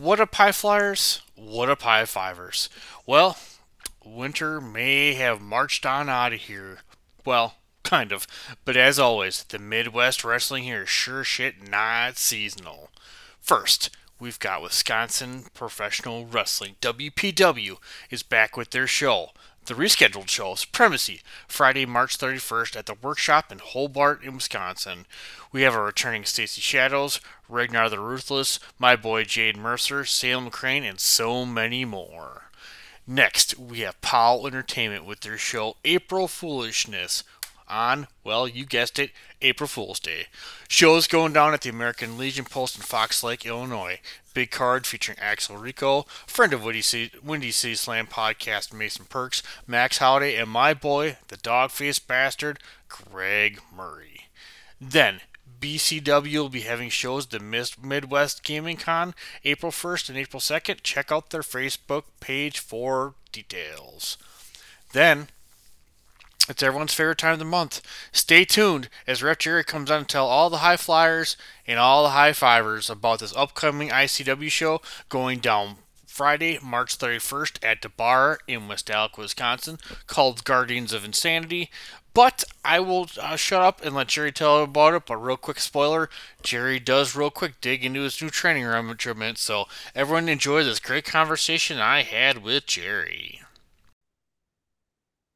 What up, pie Flyers? What up, pie Fivers? Well, winter may have marched on out of here. Well, kind of. But as always, the Midwest wrestling here is sure shit not seasonal. First, we've got Wisconsin Professional Wrestling. WPW is back with their show. The rescheduled show, Supremacy, Friday, March 31st at the workshop in Hobart, in Wisconsin. We have our returning Stacy Shadows, Ragnar the Ruthless, my boy Jade Mercer, Salem Crane, and so many more. Next, we have POWW Entertainment with their show April Foolishness on, well, you guessed it, April Fool's Day. Shows going down at the American Legion Post in Fox Lake, Illinois. Big card featuring Axel Rico, friend of Windy City, Windy City Slam podcast Mason Perks, Max Holiday, and my boy, the dog faced bastard, Greg Murray. Then, BCW will be having shows at the Midwest Gaming Con April 1st and April 2nd. Check out their Facebook page for details. Then, it's everyone's favorite time of the month. Stay tuned as Ref Jerry comes on to tell all the high flyers and all the high fivers about this upcoming ICW show going down Friday, March 31st at the bar in West Allis, Wisconsin, called Guardians of Insanity. But I will uh, shut up and let Jerry tell about it. But real quick spoiler: Jerry does real quick dig into his new training regiment. So everyone enjoy this great conversation I had with Jerry.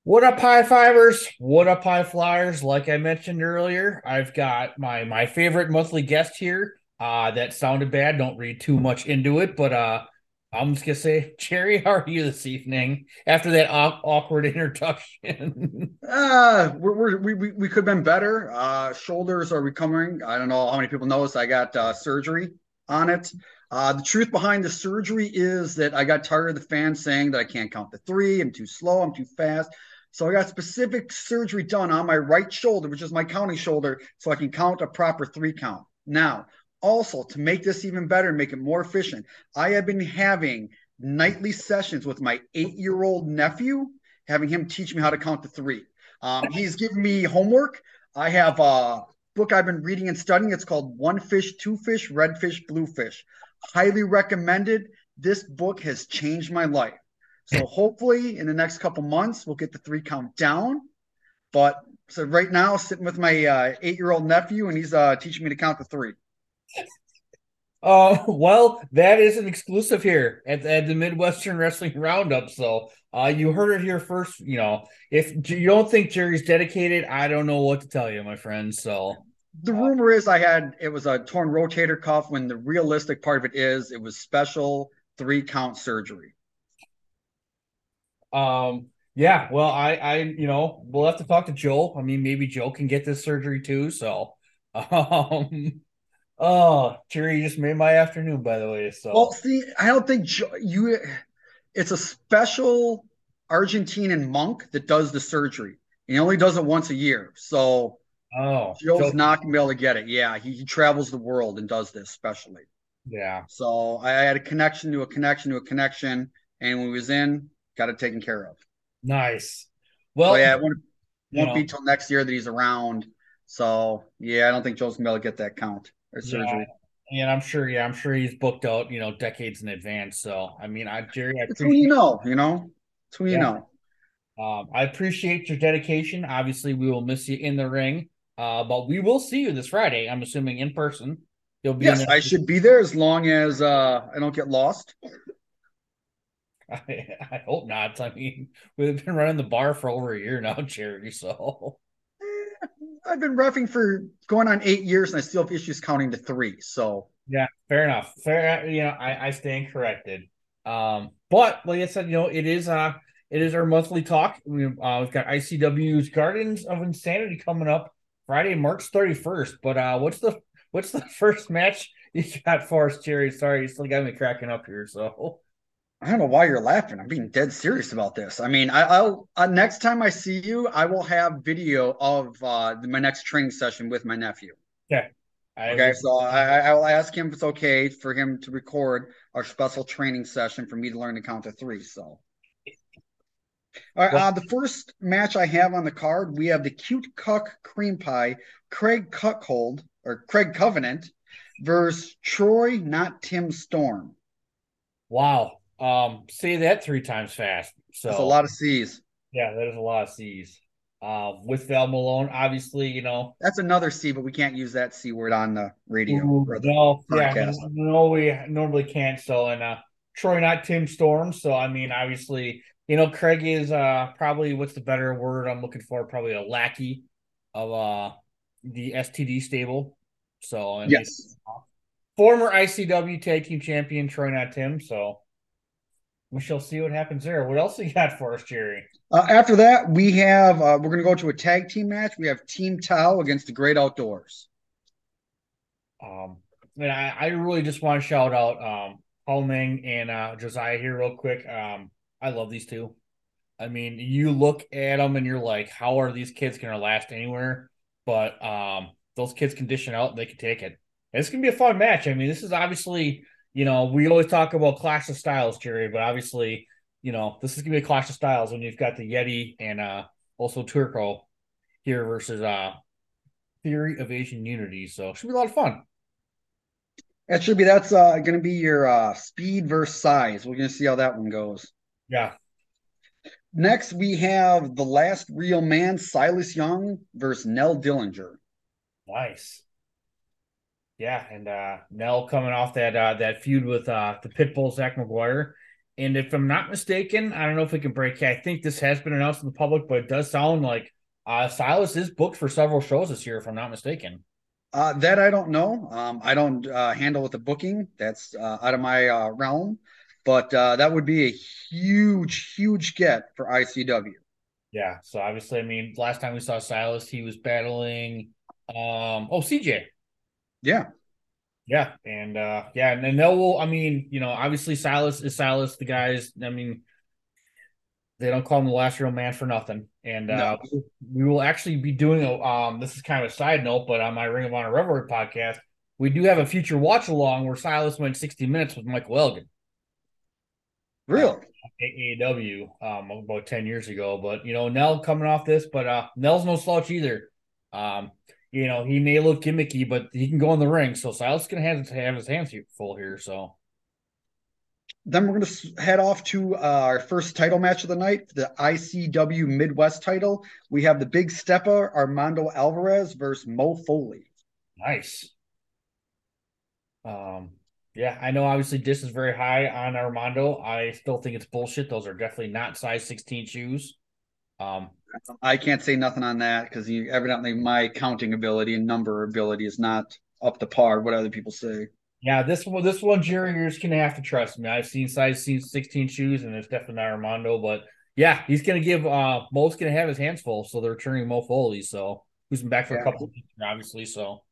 What up, high fivers? What up, high flyers? Like I mentioned earlier, I've got my my favorite monthly guest here. Uh, that sounded bad. Don't read too much into it, but uh, I'm just gonna say, Jerry, how are you this evening? After that awkward introduction, uh, we're, we're, we we could have been better. Uh, shoulders are recovering. I don't know how many people noticed. I got uh, surgery on it. Uh, the truth behind the surgery is that I got tired of the fans saying that I can't count the three. I'm too slow. I'm too fast. So I got specific surgery done on my right shoulder, which is my counting shoulder, so I can count a proper three count. Now, also to make this even better and make it more efficient, I have been having nightly sessions with my eight year old nephew, having him teach me how to count to three. Um, he's giving me homework. I have a book I've been reading and studying. It's called One Fish, Two Fish, Red Fish, Blue Fish. Highly recommended. This book has changed my life. So hopefully in the next couple months we'll get the three count down. But so right now sitting with my uh, eight year old nephew and he's uh, teaching me to count to three. Uh, well, that is an exclusive here at, at the Midwestern Wrestling Roundup. So, uh, you heard it here first. You know, if you don't think Jerry's dedicated, I don't know what to tell you, my friend. So, the rumor is I had it was a torn rotator cuff. When the realistic part of it is, it was special three count surgery. Um, yeah, well, I, I, you know, we'll have to talk to Joe. I mean, maybe Joe can get this surgery too. So, um, oh, Jerry, you just made my afternoon, by the way. So, well, see, I don't think Joe, you. It's a special Argentinian monk that does the surgery. He only does it once a year. So, oh, Joe's Joe. not gonna be able to get it. Yeah, he, he travels the world and does this specially. Yeah. So I had a connection to a connection to a connection, and when we was in, got it taken care of. Nice. Well, so yeah, it won't, won't know. be till next year that he's around. So yeah, I don't think Joe's gonna be able to get that count or surgery. Yeah, and I'm sure, yeah, I'm sure he's booked out, you know, decades in advance. So I mean, I Jerry, I it's who you know, you know, it's who yeah. you know. Um, I appreciate your dedication. Obviously, we will miss you in the ring, uh, but we will see you this Friday. I'm assuming in person. You'll be. Yes, I should be there as long as uh, I don't get lost. I, I hope not. I mean, we've been running the bar for over a year now, Jerry. So I've been roughing for going on eight years, and I still have issues counting to three. So yeah, fair enough. Fair, you know, I, I stand corrected. Um, but like I said, you know, it is uh it is our monthly talk. We, uh, we've got ICW's Gardens of Insanity coming up Friday, March 31st. But uh, what's the what's the first match you got for us, Jerry? Sorry, you still got me cracking up here. So I don't know why you're laughing. I'm being dead serious about this. I mean, I, will uh, next time I see you, I will have video of uh, my next training session with my nephew. Okay. I okay, so I, I will ask him if it's okay for him to record our special training session for me to learn to count to three. So, all right, uh, the first match I have on the card, we have the cute cuck cream pie, Craig Cuckold or Craig Covenant versus Troy, not Tim Storm. Wow. Um, say that three times fast. So that's a lot of C's. Yeah, that is a lot of C's. Uh, with Val Malone, obviously, you know that's another C, but we can't use that C word on the radio. Ooh, the no, yeah, no, we normally can't. So, and uh, Troy, not Tim Storm. So, I mean, obviously, you know, Craig is uh probably what's the better word I'm looking for? Probably a lackey of uh the STD stable. So, and yes, former ICW tag team champion Troy, not Tim. So, we shall see what happens there. What else you got for us, Jerry? Uh, after that, we have uh, we're going to go to a tag team match. We have Team Tao against the Great Outdoors. Um, and I, I really just want to shout out um Paul Ming and uh, Josiah here real quick. Um, I love these two. I mean, you look at them and you're like, how are these kids going to last anywhere? But um, those kids it out; they can take it. And it's going to be a fun match. I mean, this is obviously you know, we always talk about clash of styles, Jerry, but obviously, you know, this is gonna be a clash of styles when you've got the Yeti and uh also Turco here versus uh Theory of Asian Unity. So it should be a lot of fun. That should be that's uh gonna be your uh speed versus size. We're gonna see how that one goes. Yeah. Next, we have the last real man, Silas Young versus Nell Dillinger. Nice. Yeah, and uh Nell coming off that uh that feud with uh the Pitbull Zach McGuire. And if I'm not mistaken, I don't know if we can break. I think this has been announced to the public, but it does sound like uh Silas is booked for several shows this year, if I'm not mistaken. Uh, that I don't know. Um, I don't uh, handle with the booking. That's uh, out of my uh, realm. But uh, that would be a huge, huge get for ICW. Yeah. So obviously, I mean, last time we saw Silas, he was battling. Um, oh, CJ. Yeah. Yeah. And uh yeah, and then they'll I mean, you know, obviously Silas is Silas, the guys, I mean, they don't call him the last real man for nothing. And uh we will actually be doing a um this is kind of a side note, but on my Ring of Honor Revelry podcast, we do have a future watch along where Silas went 60 minutes with Michael Elgin. Real. AAW um about 10 years ago. But you know, Nell coming off this, but uh Nell's no slouch either. Um you know, he may look gimmicky, but he can go in the ring. So Silas gonna have to have his hands full here. So then we're going to head off to uh, our first title match of the night, the ICW Midwest title. We have the big stepper Armando Alvarez versus Mo Foley. Nice. Um, yeah, I know obviously this is very high on Armando. I still think it's bullshit. Those are definitely not size 16 shoes. Um, I can't say nothing on that because evidently my counting ability and number ability is not up to par. What other people say. Yeah, this one, this one, Jerry, you're just gonna have to trust me. I've seen size seen 16 shoes, and it's definitely not Armando, but yeah, he's gonna give. uh Mo's gonna have his hands full, so they're returning Mo Foley, so who's been back for yeah. a couple of weeks, obviously. So,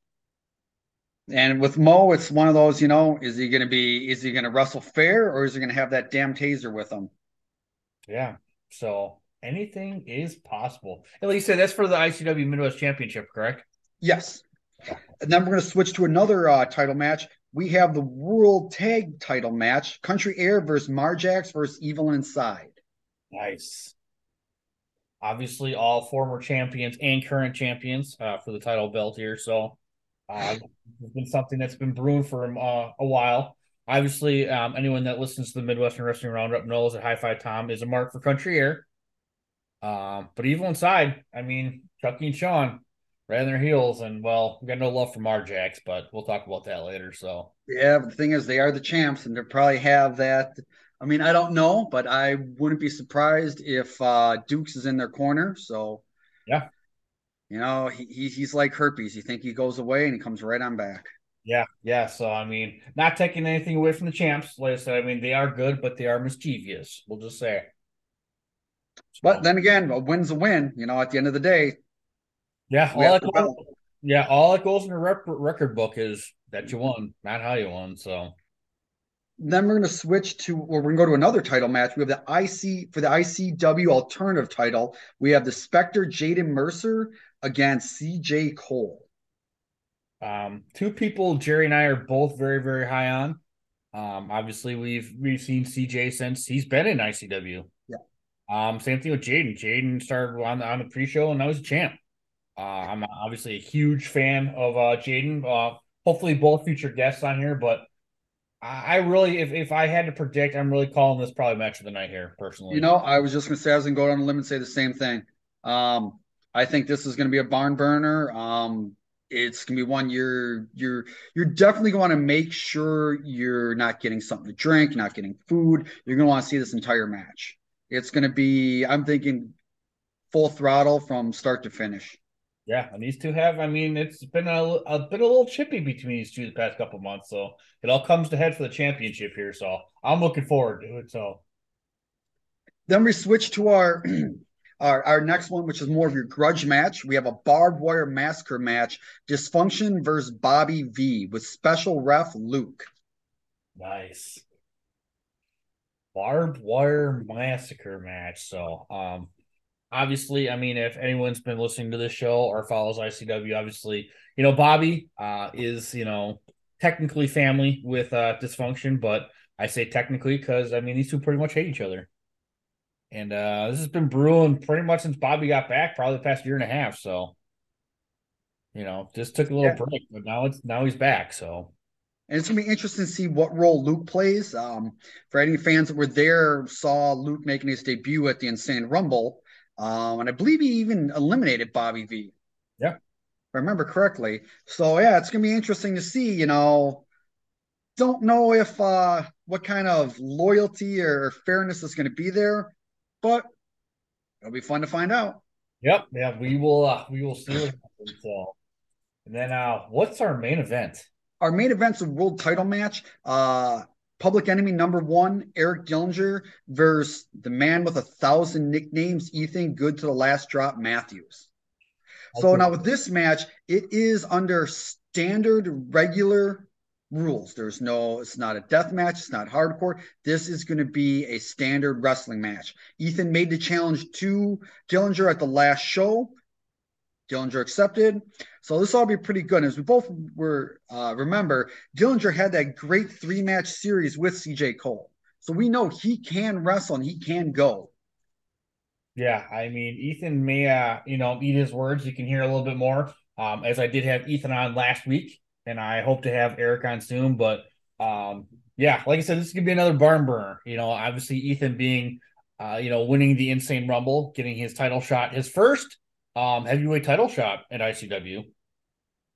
and with Mo, it's one of those, you know, is he gonna be, is he gonna wrestle fair, or is he gonna have that damn taser with him? Yeah. So anything is possible. At least that's for the ICW Midwest Championship, correct? Yes. And then we're going to switch to another uh, title match. We have the World Tag Title match: Country Air versus Marjax versus Evil Inside. Nice. Obviously, all former champions and current champions uh, for the title belt here. So, uh, it's been something that's been brewing for uh, a while. Obviously, um, anyone that listens to the Midwestern Wrestling Roundup knows that High Five Tom is a mark for Country Air. Um, but evil inside, I mean, Chucky and Sean ran their heels, and well, we got no love for Jacks, but we'll talk about that later. So yeah, but the thing is, they are the champs, and they probably have that. I mean, I don't know, but I wouldn't be surprised if uh, Dukes is in their corner. So yeah, you know, he, he's like herpes. You think he goes away and he comes right on back. Yeah, yeah. So I mean, not taking anything away from the champs. Like I said, I mean they are good, but they are mischievous. We'll just say. But then again, a win's a win. You know, at the end of the day. Yeah, all that goes, yeah, all that goes in the rep- record book is that you won, not how you won. So. then we're going to switch to, or we're going to go to another title match. We have the IC for the ICW alternative title. We have the Spectre Jaden Mercer against CJ Cole. Um, two people Jerry and I are both very, very high on. Um, obviously we've we've seen CJ since he's been in ICW. Um, same thing with Jaden. Jaden started on the on the pre-show and now he's a champ. Uh, I'm obviously a huge fan of uh Jaden. Uh, hopefully both future guests on here, but I really, if, if I had to predict, I'm really calling this probably match of the night here, personally. You know, I was just gonna say I was gonna go on a limb and say the same thing. Um, I think this is gonna be a barn burner. Um, it's gonna be one you're you're you're definitely going to make sure you're not getting something to drink, not getting food. You're gonna want to see this entire match. It's gonna be, I'm thinking, full throttle from start to finish. Yeah, and these two have. I mean, it's been a, a been a little chippy between these two the past couple months, so it all comes to head for the championship here. So I'm looking forward to it. So then we switch to our our, our next one, which is more of your grudge match. We have a barbed wire massacre match: Dysfunction versus Bobby V with special ref Luke. Nice barbed wire massacre match. So um obviously, I mean, if anyone's been listening to this show or follows ICW, obviously, you know, Bobby uh, is, you know, technically family with uh, dysfunction, but I say technically because I mean these two pretty much hate each other. And uh, this has been brewing pretty much since Bobby got back, probably the past year and a half. So, you know, just took a little yeah. break, but now it's now he's back. So and it's gonna be interesting to see what role Luke plays. Um, for any fans that were there, saw Luke making his debut at the Insane Rumble. Um, and I believe he even eliminated Bobby V. Yeah. If I remember correctly. So yeah, it's gonna be interesting to see, you know. Don't know if uh what kind of loyalty or fairness is gonna be there, but it'll be fun to find out. Yep, yeah, we will uh we will see what happens. So and then uh what's our main event? Our main event's a world title match. Uh Public Enemy number one, Eric Dillinger versus the man with a thousand nicknames, Ethan Good to the last drop, Matthews. So okay. now with this match, it is under standard regular rules. There's no, it's not a death match, it's not hardcore. This is going to be a standard wrestling match. Ethan made the challenge to Dillinger at the last show. Dillinger accepted. So this all be pretty good. As we both were uh, remember, Dillinger had that great three match series with CJ Cole. So we know he can wrestle and he can go. Yeah, I mean Ethan may uh, you know eat his words. You can hear a little bit more. Um, as I did have Ethan on last week, and I hope to have Eric on soon. But um, yeah, like I said, this is gonna be another barn burner. You know, obviously Ethan being uh, you know, winning the insane rumble, getting his title shot, his first um, heavyweight title shot at ICW.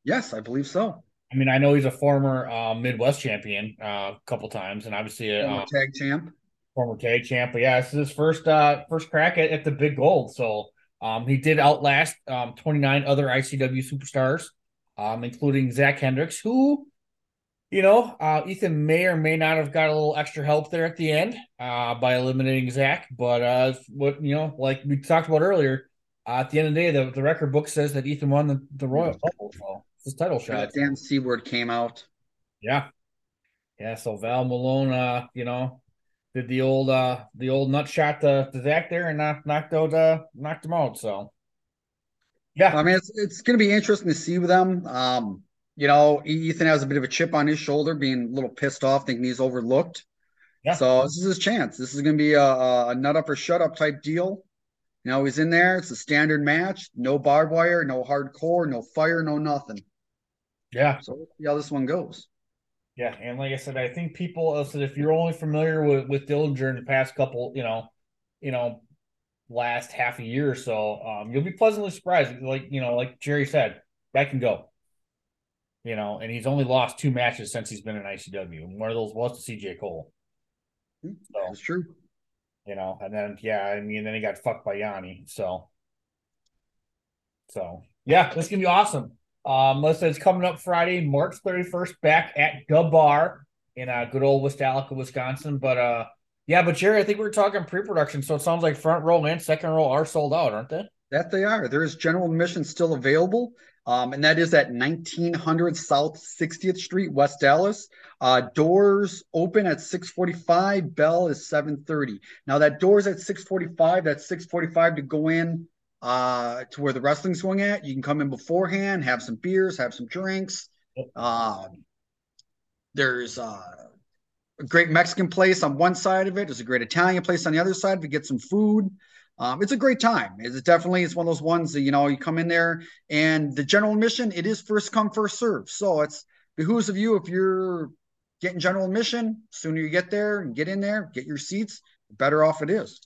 Yes, I believe so. I mean, I know he's a former uh, Midwest champion uh, a couple times, and obviously a former uh, tag champ. Former tag champ, but yeah, this is his first uh, first crack at, at the big gold. So um, he did outlast um, 29 other ICW superstars, um, including Zach Hendricks, who, you know, uh, Ethan may or may not have got a little extra help there at the end uh, by eliminating Zach. But uh, what you know, like we talked about earlier, uh, at the end of the day, the, the record book says that Ethan won the, the Royal Rumble. So his title shot. That damn C came out. Yeah. Yeah. So Val Malone, uh, you know, did the old uh the old nut shot to, to Zach there and knocked knocked out uh knocked him out. So yeah. I mean it's it's gonna be interesting to see with them. Um, you know, Ethan has a bit of a chip on his shoulder, being a little pissed off, thinking he's overlooked. Yeah. So this is his chance. This is going to be a, a nut up or shut up type deal. Know, he's in there. It's a standard match. No barbed wire, no hardcore, no fire, no nothing. Yeah. So let's see how this one goes. Yeah, and like I said, I think people said if you're only familiar with with Dillinger in the past couple, you know, you know, last half a year or so, um, you'll be pleasantly surprised. Like you know, like Jerry said, that can go. You know, and he's only lost two matches since he's been in ICW. One of those was to CJ Cole. Hmm, so, That's true you know, and then yeah, I mean, then he got fucked by Yanni. So, so yeah, this gonna be awesome. Um, listen, it's coming up Friday, March 31st, back at the bar in uh, good old West Westalica, Wisconsin. But uh, yeah, but Jerry, I think we are talking pre-production, so it sounds like front row and second row are sold out, aren't they? That they are. There is general admission still available. Um, and that is at 1900 South 60th Street, West Allis. Uh, doors open at 6:45. Bell is 7:30. Now that doors at 6:45. That's 6:45 to go in uh, to where the wrestling swing at. You can come in beforehand, have some beers, have some drinks. Um, there's uh, a great Mexican place on one side of it. There's a great Italian place on the other side to get some food. Um, it's a great time. It's definitely it's one of those ones that you know you come in there and the general admission it is first come first serve. So it's behooves of you if you're getting general admission, sooner you get there and get in there, get your seats, better off it is.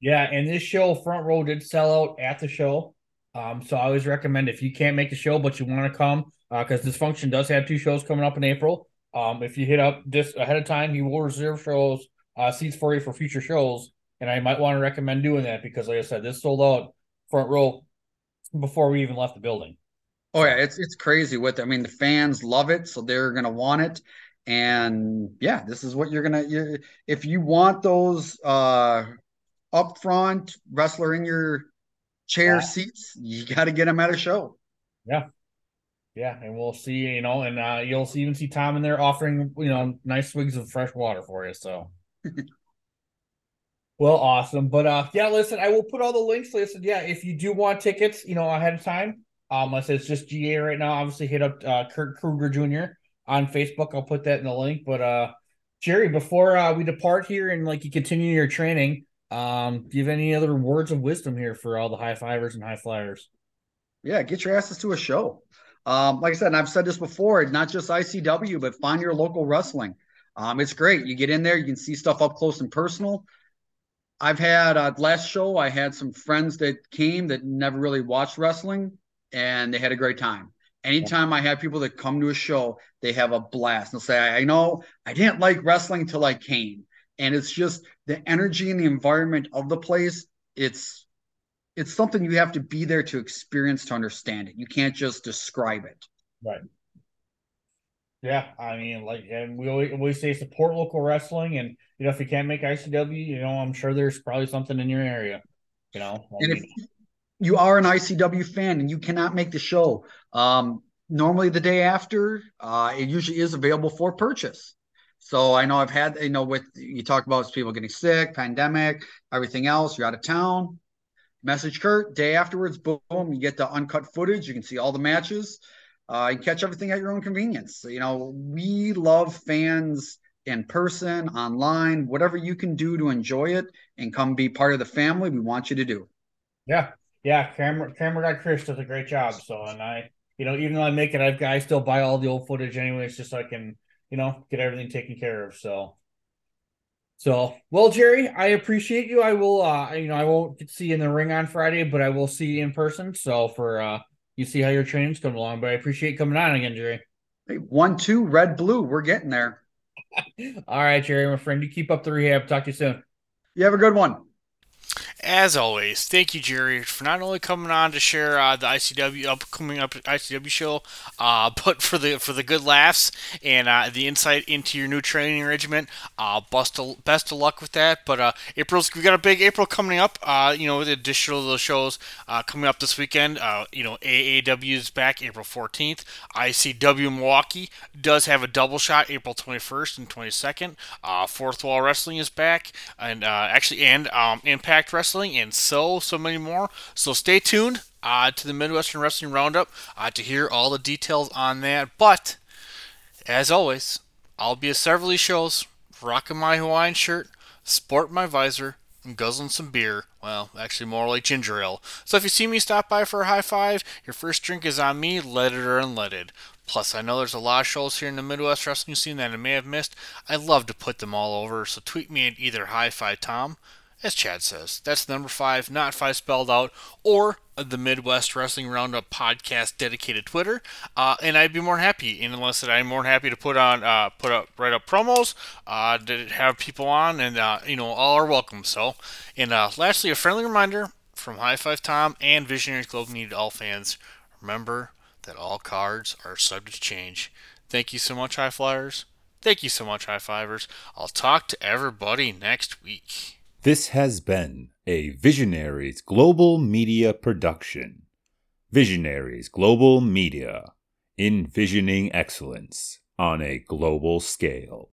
Yeah, and this show front row did sell out at the show. Um, so I always recommend if you can't make the show but you want to come, because uh, Dysfunction does have two shows coming up in April. Um, if you hit up just ahead of time, he will reserve shows, uh, seats for you for future shows. And I might want to recommend doing that because, like I said, this sold out front row before we even left the building. Oh yeah, it's it's crazy with. I mean, the fans love it, so they're gonna want it. And yeah, this is what you're gonna. You, if you want those uh up front wrestler in your chair yeah. seats, you got to get them at a show. Yeah, yeah, and we'll see. You know, and uh, you'll see, even see Tom in there offering you know nice swigs of fresh water for you. So. Well, awesome. But uh yeah, listen, I will put all the links. Listen, yeah, if you do want tickets, you know, ahead of time, um, said it's just GA right now. Obviously, hit up uh Kurt Krueger Jr. on Facebook. I'll put that in the link. But uh Jerry, before uh, we depart here and like you continue your training, um, do you have any other words of wisdom here for all the high fivers and high flyers? Yeah, get your asses to a show. Um, like I said, and I've said this before, not just ICW, but find your local wrestling. Um, it's great. You get in there, you can see stuff up close and personal. I've had uh, last show. I had some friends that came that never really watched wrestling, and they had a great time. Anytime I have people that come to a show, they have a blast. They'll say, "I know I didn't like wrestling till I came," and it's just the energy and the environment of the place. It's it's something you have to be there to experience to understand it. You can't just describe it. Right. Yeah, I mean, like, and we always, we say support local wrestling, and you know, if you can't make ICW, you know, I'm sure there's probably something in your area. You know, I and mean, if you are an ICW fan and you cannot make the show, um, normally the day after, uh, it usually is available for purchase. So I know I've had, you know, with you talk about people getting sick, pandemic, everything else, you're out of town. Message Kurt, day afterwards, boom, you get the uncut footage. You can see all the matches uh, you catch everything at your own convenience. You know, we love fans in person, online, whatever you can do to enjoy it and come be part of the family. We want you to do. Yeah, yeah. Camera, camera guy Chris does a great job. So, and I, you know, even though I make it, I've, I still buy all the old footage anyways, just so I can, you know, get everything taken care of. So, so, well, Jerry, I appreciate you. I will, uh, you know, I won't see you in the ring on Friday, but I will see you in person. So, for uh, you see how your training's coming along. But I appreciate coming on again, Jerry. Hey, one, two, red, blue. We're getting there. All right, Jerry, my friend. You keep up the rehab. Talk to you soon. You have a good one. As always, thank you, Jerry, for not only coming on to share uh, the ICW upcoming up ICW show, uh, but for the for the good laughs and uh, the insight into your new training regiment. Uh, best of, best of luck with that. But uh, April's we got a big April coming up. Uh, you know, the additional those shows uh, coming up this weekend. you know, AAW is back April 14th. ICW Milwaukee does have a double shot April 21st and 22nd. Fourth Wall Wrestling is back, and actually and um, Impact Wrestling Wrestling, and so, so many more. So stay tuned uh, to the Midwestern Wrestling Roundup uh, to hear all the details on that. But, as always, I'll be at several shows, rocking my Hawaiian shirt, sport my visor, and guzzling some beer. Well, actually, more like ginger ale. So if you see me stop by for a high five, your first drink is on me, leaded or unleaded. Plus, I know there's a lot of shows here in the Midwest wrestling scene that I may have missed. I'd love to put them all over, so tweet me at either High Five Tom as Chad says. That's number five, not five spelled out, or the Midwest Wrestling Roundup podcast dedicated Twitter. Uh, and I'd be more happy, and unless that I'm more than happy to put on, uh, put up, write up promos, uh, to have people on, and uh, you know, all are welcome. So, and uh, lastly, a friendly reminder from High Five Tom and Visionaries Media to all fans: remember that all cards are subject to change. Thank you so much, High Flyers. Thank you so much, High Fivers. I'll talk to everybody next week. This has been a Visionaries Global Media production. Visionaries Global Media, envisioning excellence on a global scale.